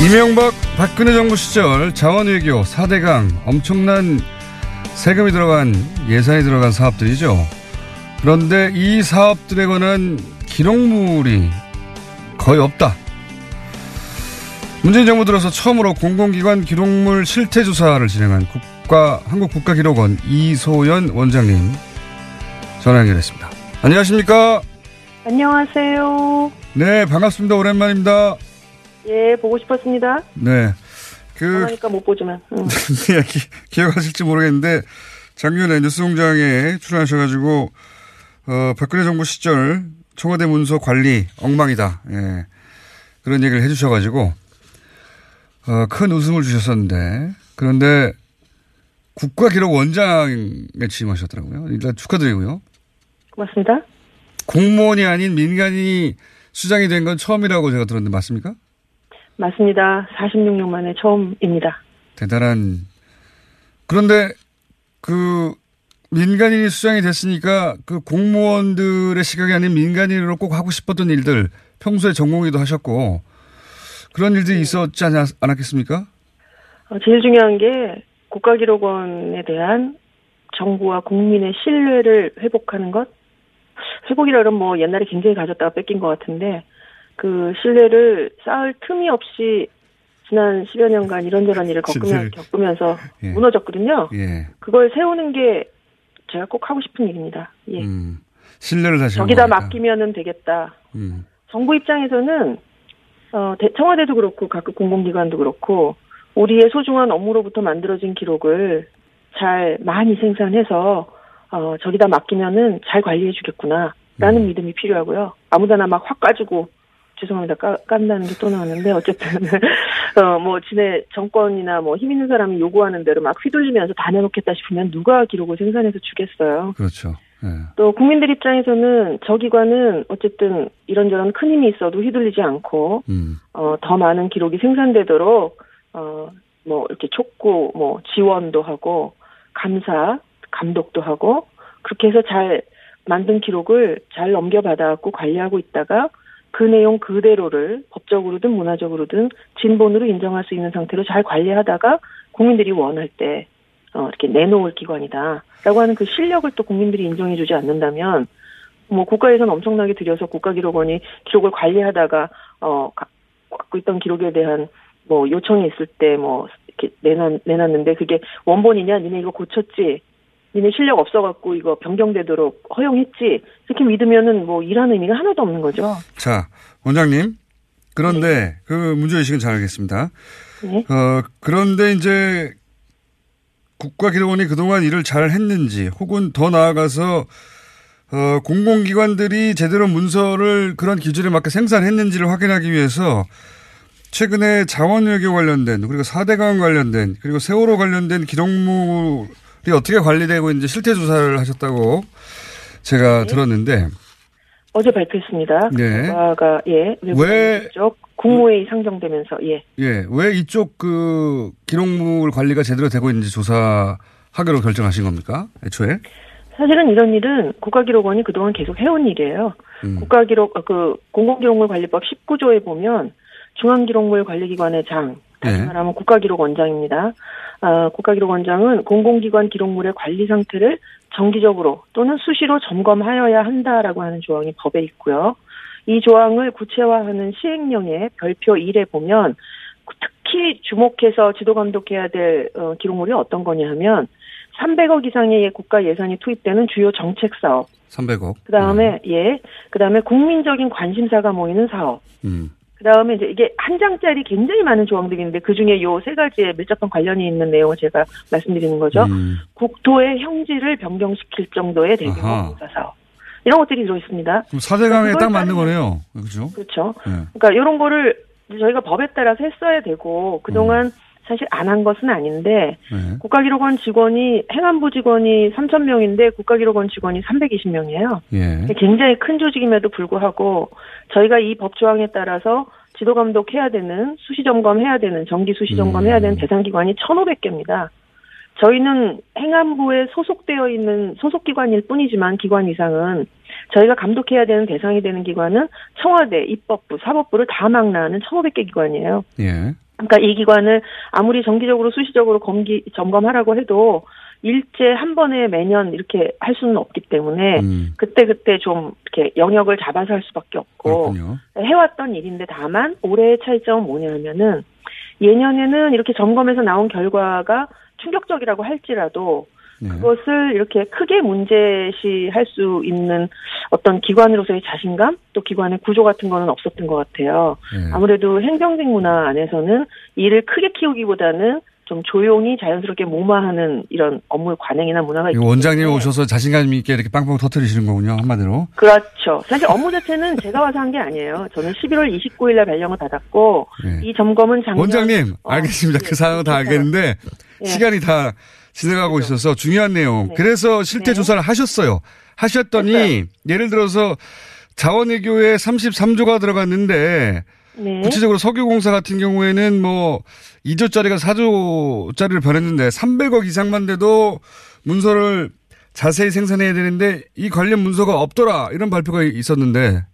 이명박 박근혜 정부 시절 자원외교 4대강 엄청난 세금이 들어간 예산이 들어간 사업들이죠. 그런데 이 사업들에 관한 기록물이 거의 없다. 문재인 정부 들어서 처음으로 공공기관 기록물 실태 조사를 진행한 국가 한국 국가기록원 이소연 원장님 전화 연결했습니다. 안녕하십니까? 안녕하세요. 네, 반갑습니다. 오랜만입니다. 예, 보고 싶었습니다. 네. 그, 그러니까 못 보지만. 응. 네, 기, 기억하실지 모르겠는데, 작년에 뉴스공장에 출연하셔가지고, 어, 박근혜 정부 시절 청와대 문서 관리 엉망이다. 예. 그런 얘기를 해주셔가지고, 어, 큰 웃음을 주셨었는데, 그런데 국가기록원장에 취임하셨더라고요. 일단 축하드리고요. 고맙습니다. 공무원이 아닌 민간이 수장이 된 건 처음이라고 제가 들었는데 맞습니까? 맞습니다. 46년 만에 처음입니다. 대단한. 그런데 그 민간인이 수장이 됐으니까 그 공무원들의 시각이 아닌 민간인으로 꼭 하고 싶었던 일들 평소에 전공의도 하셨고 그런 일들이 있었지 않, 않았겠습니까? 어, 제일 중요한 게 국가기록원에 대한 정부와 국민의 신뢰를 회복하는 것. 회복이라 그러면 뭐 옛날에 굉장히 가졌다가 뺏긴 것 같은데 그 신뢰를 쌓을 틈이 없이 지난 10여 년간 이런저런 일을 겪으면, 겪으면서 예. 무너졌거든요. 예. 그걸 세우는 게 제가 꼭 하고 싶은 일입니다. 예. 음, 신뢰를 다시 저기다. 맡기면은 되겠다. 음, 정부 입장에서는 어, 대- 청와대도 그렇고 각급 공공기관도 그렇고 우리의 소중한 업무로부터 만들어진 기록을 잘 많이 생산해서 어, 저기다 맡기면은 잘 관리해주겠구나 라는 믿음이 필요하고요. 아무데나 막 확 까지고 죄송합니다. 까, 깐다는 게 또 나왔는데 어쨌든 어, 뭐 지네 정권이나 뭐 힘 있는 사람이 요구하는 대로 막 휘둘리면서 다 내놓겠다 싶으면 누가 기록을 생산해서 주겠어요. 그렇죠. 예. 또 국민들 입장에서는 저 기관은 어쨌든 이런저런 큰 힘이 있어도 휘둘리지 않고 음, 어, 더 많은 기록이 생산되도록 어, 뭐 이렇게 촉구 뭐 지원도 하고 감사 감독도 하고 그렇게 해서 잘 만든 기록을 잘 넘겨받아갖고 관리하고 있다가 그 내용 그대로를 법적으로든 문화적으로든 진본으로 인정할 수 있는 상태로 잘 관리하다가 국민들이 원할 때 어, 이렇게 내놓을 기관이다라고 하는 그 실력을 또 국민들이 인정해주지 않는다면 뭐 국가에서는 엄청나게 들여서 국가기록원이 기록을 관리하다가 어 가- 갖고 있던 기록에 대한 뭐 요청이 있을 때 뭐 이렇게 내놨 내놨는데 그게 원본이냐? 니네 이거 고쳤지 니네 실력 없어갖고 이거 변경되도록 허용했지 이렇게 믿으면은 뭐 일하는 의미가 하나도 없는 거죠. 자, 원장님. 그런데 그 문제의식은 잘 알겠습니다. 네. 어, 그런데 이제 국가기록원이 그동안 일을 잘 했는지 혹은 더 나아가서 어, 공공기관들이 제대로 문서를 그런 기준에 맞게 생산했는지를 확인하기 위해서 최근에 자원외교 관련된 그리고 4대강 관련된 그리고 세월호 관련된 기록물 이 어떻게 관리되고 있는지 실태 조사를 하셨다고 제가 들었는데 어제 발표했습니다. 네. 국가가 예 왜- 쪽 국무회의 상정되면서 예 예, 왜 이쪽 그 기록물 관리가 제대로 되고 있는지 조사하기로 결정하신 겁니까? 애초에? 사실은 이런 일은 국가기록원이 그동안 계속 해온 일이에요. 음. 국가기록 어, 그 공공기록물 관리법 19조에 보면 중앙기록물 관리기관의 장 다시 예. 말하면 국가기록원장입니다. 아, 국가기록원장은 공공기관 기록물의 관리 상태를 정기적으로 또는 수시로 점검하여야 한다라고 하는 조항이 법에 있고요. 이 조항을 구체화하는 시행령의 별표 1에 보면 특히 주목해서 지도 감독해야 될 어, 기록물이 어떤 거냐 하면 300억 이상의 국가 예산이 투입되는 주요 정책 사업, 300억. 그 다음에 예, 그 다음에 국민적인 관심사가 모이는 사업, 음. 그 다음에 이제 이게 한 장짜리 굉장히 많은 조항들이 있는데 그 중에 요 세 가지에 밀접한 관련이 있는 내용을 제가 말씀드리는 거죠. 음. 국토의 형질을 변경시킬 정도의 대규모 아하. 공사 사업 이런 것들이 들어 있습니다. 그럼 4대강에 그걸 딱 맞는 거네요. 그렇죠? 그렇죠. 예. 그러니까 이런 거를 저희가 법에 따라서 했어야 되고 그동안 음. 사실 안 한 것은 아닌데 네. 국가기록원 직원이 행안부 직원이 3천 명인데 국가기록원 직원이 320명이에요. 예. 굉장히 큰 조직임에도 불구하고 저희가 이 법 조항에 따라서 지도 감독해야 되는 수시 점검해야 되는 정기 수시 점검해야 음. 되는 대상 기관이 1,500개입니다. 저희는 행안부에 소속되어 있는 소속 기관일 뿐이지만 기관 이상은 저희가 감독해야 되는 대상이 되는 기관은 청와대, 입법부, 사법부를 다 망라하는 1,500개 기관이에요. 예. 그러니까 이 기관을 아무리 정기적으로 수시적으로 검기 점검하라고 해도 일제 한 번에 매년 이렇게 할 수는 없기 때문에 음. 그때 그때 좀 이렇게 영역을 잡아서 할 수밖에 없고 그렇군요. 해왔던 일인데 다만 올해의 차이점은 뭐냐면은 예년에는 이렇게 점검에서 나온 결과가 충격적이라고 할지라도 네. 그것을 이렇게 크게 문제시할 수 있는 어떤 기관으로서의 자신감 또 기관의 구조 같은 거는 없었던 것 같아요. 네. 아무래도 행정직 문화 안에서는 일을 크게 키우기보다는 좀 조용히 자연스럽게 무마하는 이런 업무 관행이나 문화가 있기 원장님 오셔서 자신감 있게 이렇게 빵빵 터트리시는 거군요, 한마디로. 그렇죠. 사실 업무 자체는 제가 와서 한 게 아니에요. 저는 11월 29일 날 발령을 받았고 네. 이 점검은 작년 원장님, 알겠습니다. 그 상황은 다 알겠는데, 예. 시간이 다 지나가고 있어서 중요한 내용. 네. 그래서 실태 네. 조사를 하셨어요. 하셨더니, 예를 들어서 자원외교에 33조가 들어갔는데, 네. 구체적으로 석유공사 같은 경우에는 뭐 2조짜리가 4조짜리를 변했는데 300억 이상만 돼도 문서를 자세히 생산해야 되는데 이 관련 문서가 없더라 이런 발표가 있었는데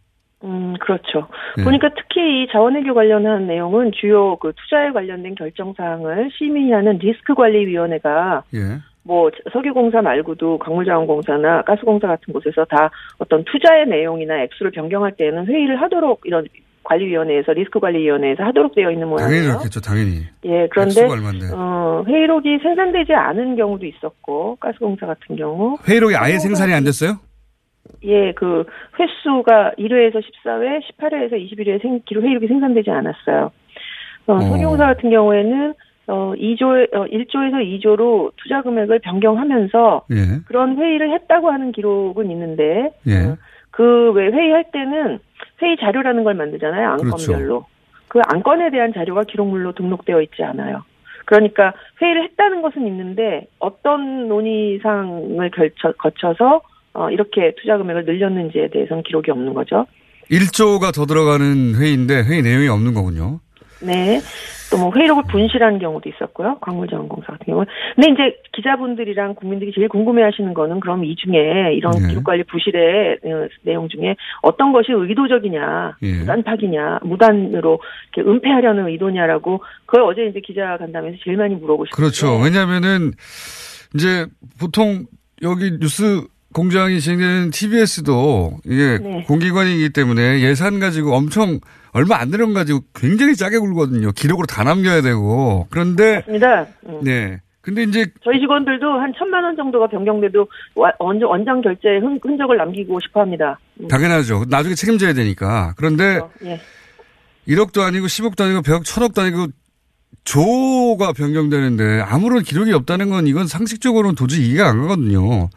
음, 그렇죠. 예. 보니까 특히 이 자원외교 관련한 내용은 주요 그 투자에 관련된 결정 사항을 심의하는 리스크관리위원회가 예. 뭐 석유공사 말고도 광물자원공사나 가스공사 같은 곳에서 다 어떤 투자의 내용이나 액수를 변경할 때에는 회의를 하도록 이런 관리위원회에서 리스크 관리위원회에서 하도록 되어 있는 당연히 모양이에요. 그렇겠죠 당연히 예, 그런데. 어, 회의록이 생산되지 않은 경우도 있었고 가스공사 같은 경우 회의록이 아예 생산이 안 됐어요? 예, 그 횟수가 1회에서 14회, 18회에서 21회 생, 기록 회의록이 생산되지 않았어요. 어, 석유공사 같은 경우에는 어 2조 어 1조에서 2조로 투자 금액을 변경하면서 예. 그런 회의를 했다고 하는 기록은 있는데 예. 그왜 회의할 때는 회의 자료라는 걸 만들잖아요. 안건별로. 그 안건에 대한 자료가 기록물로 등록되어 있지 않아요. 그러니까 회의를 했다는 것은 있는데 어떤 논의상을 거쳐서 어, 이렇게 투자 금액을 늘렸는지에 대해서는 기록이 없는 거죠. 1조가 더 들어가는 회의인데 회의 내용이 없는 거군요. 네. 또 뭐 회의록을 분실한 경우도 있었고요. 광물자원공사 같은 경우는. 근데 이제 기자분들이랑 국민들이 제일 궁금해하시는 거는 그럼 이 중에 이런 네. 기록관리 부실의 어, 내용 중에 어떤 것이 의도적이냐, 예. 무단파기냐, 무단으로 이렇게 은폐하려는 의도냐라고 그걸 어제 이제 기자 간담회에서 제일 많이 물어보셨어요. 그렇죠. 왜냐하면은 이제 보통 여기 뉴스 공장이 진행되는 TBS도 이게 네. 공기관이기 때문에 예산 가지고 엄청 얼마 안거 가지고 굉장히 짜게 굴거든요. 기록으로 다 남겨야 되고. 그런데 맞습니다. 음. 네. 근데 이제 저희 직원들도 한 천만 원 정도가 변경돼도 원장 결제에 흔, 흔적을 남기고 싶어 합니다. 음. 당연하죠. 나중에 책임져야 되니까. 그런데 예. 1억도 아니고 10억도 아니고 100억, 1000억도 아니고 조가 변경되는데 아무런 기록이 없다는 건 이건 상식적으로는 도저히 이해가 안 가거든요.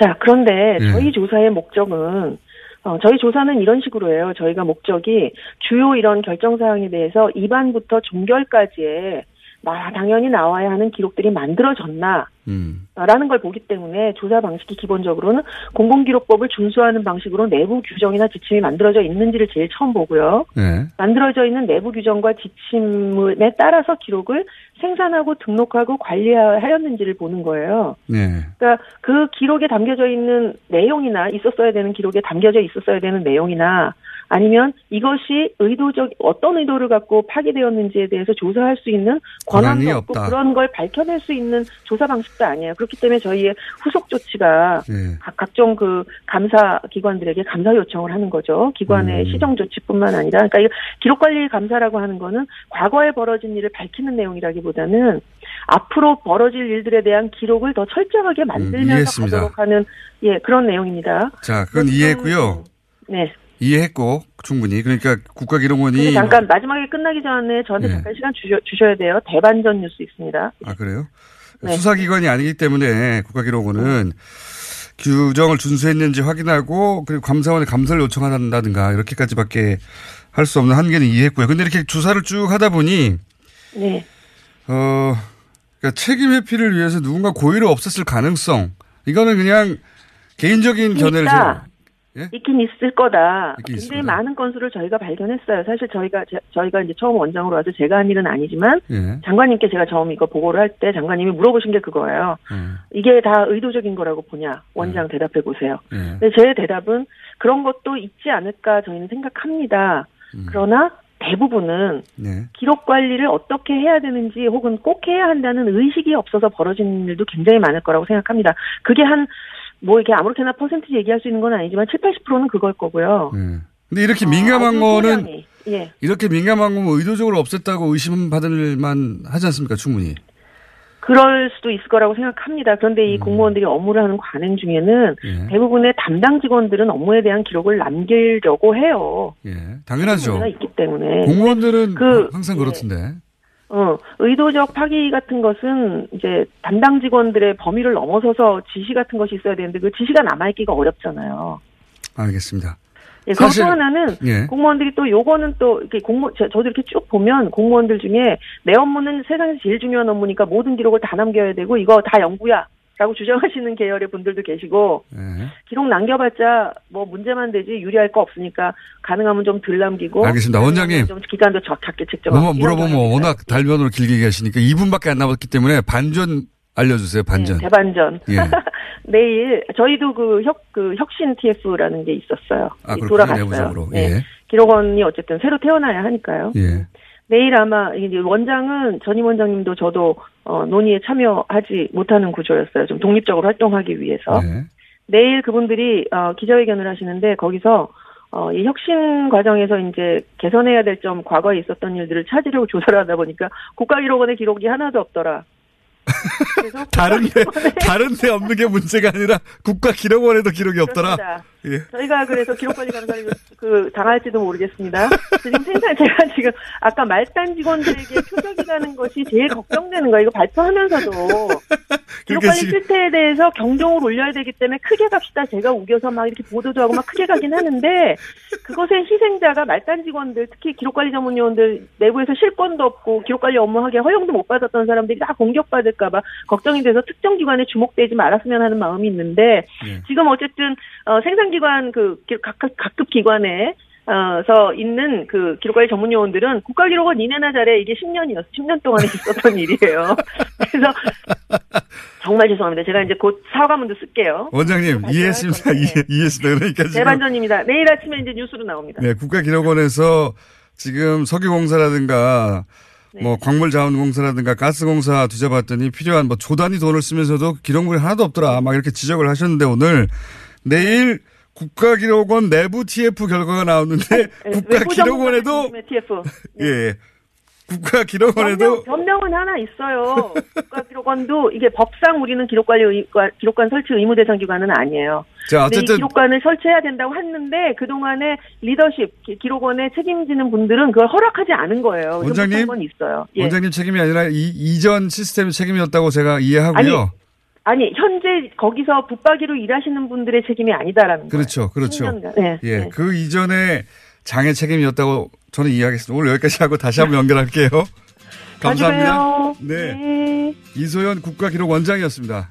자, 그런데 예. 저희 조사의 목적은 어, 저희 조사는 이런 식으로 해요. 저희가 목적이 주요 이런 결정 사항에 대해서 입안부터 종결까지의 나 당연히 나와야 하는 기록들이 만들어졌나 음. 라는 걸 보기 때문에 조사 방식이 기본적으로는 공공기록법을 준수하는 방식으로 내부 규정이나 지침이 만들어져 있는지를 제일 처음 보고요. 네. 만들어져 있는 내부 규정과 지침에 따라서 기록을 생산하고 등록하고 관리하였는지를 보는 거예요. 네. 그러니까 그 기록에 담겨져 있는 내용이나 있었어야 되는 기록에 담겨져 있었어야 되는 내용이나 아니면 이것이 의도적 어떤 의도를 갖고 파기되었는지에 대해서 조사할 수 있는 권한도 없고 없다. 그런 걸 밝혀낼 수 있는 조사 방식도 아니에요. 그렇기 때문에 저희의 후속 조치가 네. 각, 각종 그 감사 기관들에게 감사 요청을 하는 거죠. 기관의 음. 시정 조치뿐만 아니라 그러니까 이 기록 관리 감사라고 하는 거는 과거에 벌어진 일을 밝히는 내용이라기보다는 앞으로 벌어질 일들에 대한 기록을 더 철저하게 만들면서 음. 가도록 하는 예 그런 내용입니다. 자, 그건 이해했고요. 네. 이해했고 충분히 그러니까 국가기록원이 근데 잠깐 마지막에 끝나기 전에 저한테 네. 잠깐 시간 주셔, 주셔야 돼요. 대반전 뉴스 있습니다. 아 그래요? 네. 수사기관이 아니기 때문에 국가기록원은 규정을 준수했는지 확인하고 그리고 감사원에 감사를 요청한다든가 이렇게까지밖에 할 수 없는 한계는 이해했고요. 근데 이렇게 조사를 쭉 하다 보니 네. 어 그러니까 책임 회피를 위해서 누군가 고의로 없앴을 가능성 이거는 그냥 개인적인 견해를. 제가 예? 있긴 있을 거다. 있긴 굉장히 거다. 많은 건수를 저희가 발견했어요. 사실 저희가 제- 저희가 이제 처음 원장으로 와서 제가 한 일은 아니지만 예. 장관님께 제가 처음 이거 보고를 할 때 장관님이 물어보신 게 그거예요. 음. 이게 다 의도적인 거라고 보냐? 원장 대답해 보세요. 예. 근데 제 대답은 그런 것도 있지 않을까 저희는 생각합니다. 음. 그러나 대부분은 네. 기록 관리를 어떻게 해야 되는지 혹은 꼭 해야 한다는 의식이 없어서 벌어지는 일도 굉장히 많을 거라고 생각합니다. 그게 한 뭐 이렇게 아무렇게나 퍼센트 얘기할 수 있는 건 아니지만 7, 80%는 그걸 거고요. 근데 이렇게 민감한 아주 거는. 예. 이렇게 민감한 거면 의도적으로 없앴다고 의심받을 만 하지 않습니까? 충분히. 그럴 수도 있을 거라고 생각합니다. 그런데 음. 이 공무원들이 업무를 하는 관행 중에는 예. 대부분의 담당 직원들은 업무에 대한 기록을 남기려고 해요. 예. 당연하죠. 있기 때문에. 공무원들은 그- 항상 그렇던데. 어, 의도적 파기 같은 것은 이제 담당 직원들의 범위를 넘어서서 지시 같은 것이 있어야 되는데 그 지시가 남아있기가 어렵잖아요. 알겠습니다. 예, 그리고 사실- 또 하나는 예. 공무원들이 또 요거는 또 이렇게 공무 저- 저도 이렇게 쭉 보면 공무원들 중에 내 업무는 세상에서 제일 중요한 업무니까 모든 기록을 다 남겨야 되고 이거 다 연구야. 라고 주장하시는 계열의 분들도 계시고 예. 기록 남겨봤자 뭐 문제만 되지 유리할 거 없으니까 가능하면 좀 덜 남기고 알겠습니다. 원장님. 좀 기간도 적- 작게 책정하고 너무 물어보면 워낙 달변으로 길게 얘기하시니까 2분밖에 안 남았기 때문에 반전 알려주세요. 반전. 네, 대반전. 예. 내일 저희도 그 혁 그 혁신 TF라는 게 있었어요. 아. 돌아갔어요. 네. 예. 기록원이 어쨌든 새로 태어나야 하니까요. 예. 내일 아마 이제 원장은 전임 원장님도 저도 어, 논의에 참여하지 못하는 구조였어요. 좀 독립적으로 활동하기 위해서. 네. 내일 그분들이 어, 기자회견을 하시는데 거기서 어, 이 혁신 과정에서 이제 개선해야 될 점 과거에 있었던 일들을 찾으려고 조사를 하다 보니까 국가기록원의 기록이 하나도 없더라. 다른 데 다른 데 없는 게 문제가 아니라 국가 기록원에도 기록이 없더라. 그렇습니다. 예. 저희가 그래서 기록 관리 감사를 그 당할지도 모르겠습니다. 지금 생산 제가 지금 아까 말단 직원들에게 표적이 가는 것이 제일 걱정되는 거예요. 이거 발표하면서도 기록 관리 지금- 실태에 대해서 경종을 울려야 되기 때문에 크게 갑시다. 제가 우겨서 막 이렇게 보도도 하고 막 크게 가긴 하는데 그것의 희생자가 말단 직원들 특히 기록 관리 전문 요원들 내부에서 실권도 없고 기록 관리 업무하게 허용도 못 받았던 사람들이 다 공격받을까봐 걱정이 돼서 특정 기관에 주목되지 말았으면 하는 마음이 있는데 지금 어쨌든 어, 생산 기관 그 기록- 각급, 각급 기관에 어서 있는 그 기록관리 전문 요원들은 국가기록원 이내나 잘해 이게 10년이었어. 10년 동안에 있었던 일이에요. 그래서 정말 죄송합니다. 제가 이제 곧 사과문도 쓸게요. 원장님 이해했습니다. 이해, 이해했습니다. 그러니까 지금 대반전입니다. 내일 아침에 이제 뉴스로 나옵니다. 네, 국가기록원에서 지금 석유공사라든가 네. 뭐 광물자원공사라든가 가스공사 뒤져봤더니 필요한 뭐 조단위 돈을 쓰면서도 기록물이 하나도 없더라. 막 이렇게 지적을 하셨는데 오늘 내일 국가기록원 내부 TF 결과가 나오는데 국가기록원에도 외부정보관의 TF. 예 국가기록원에도 변명, 변명은 하나 있어요. 국가기록원도 이게 법상 우리는 기록관리 의, 기록관 설치 의무 대상 기관은 아니에요. 자, 어쨌든- 기록관을 설치해야 된다고 했는데 그 동안에 리더십 기- 기록원에 책임지는 분들은 그걸 허락하지 않은 거예요. 원장님? 건 있어요. 예. 원장님 책임이 아니라 이, 이전 시스템 책임이었다고 제가 이해하고요. 아니, 아니 현재 거기서 붙박이로 일하시는 분들의 책임이 아니다라는. 그렇죠, 그렇죠. 10년간. 네, 예, 네. 그 이전에 장애 책임이었다고 저는 이해하겠습니다. 오늘 여기까지 하고 다시 한번 연결할게요. 감사합니다. 네. 네. 이소연 국가기록원장이었습니다.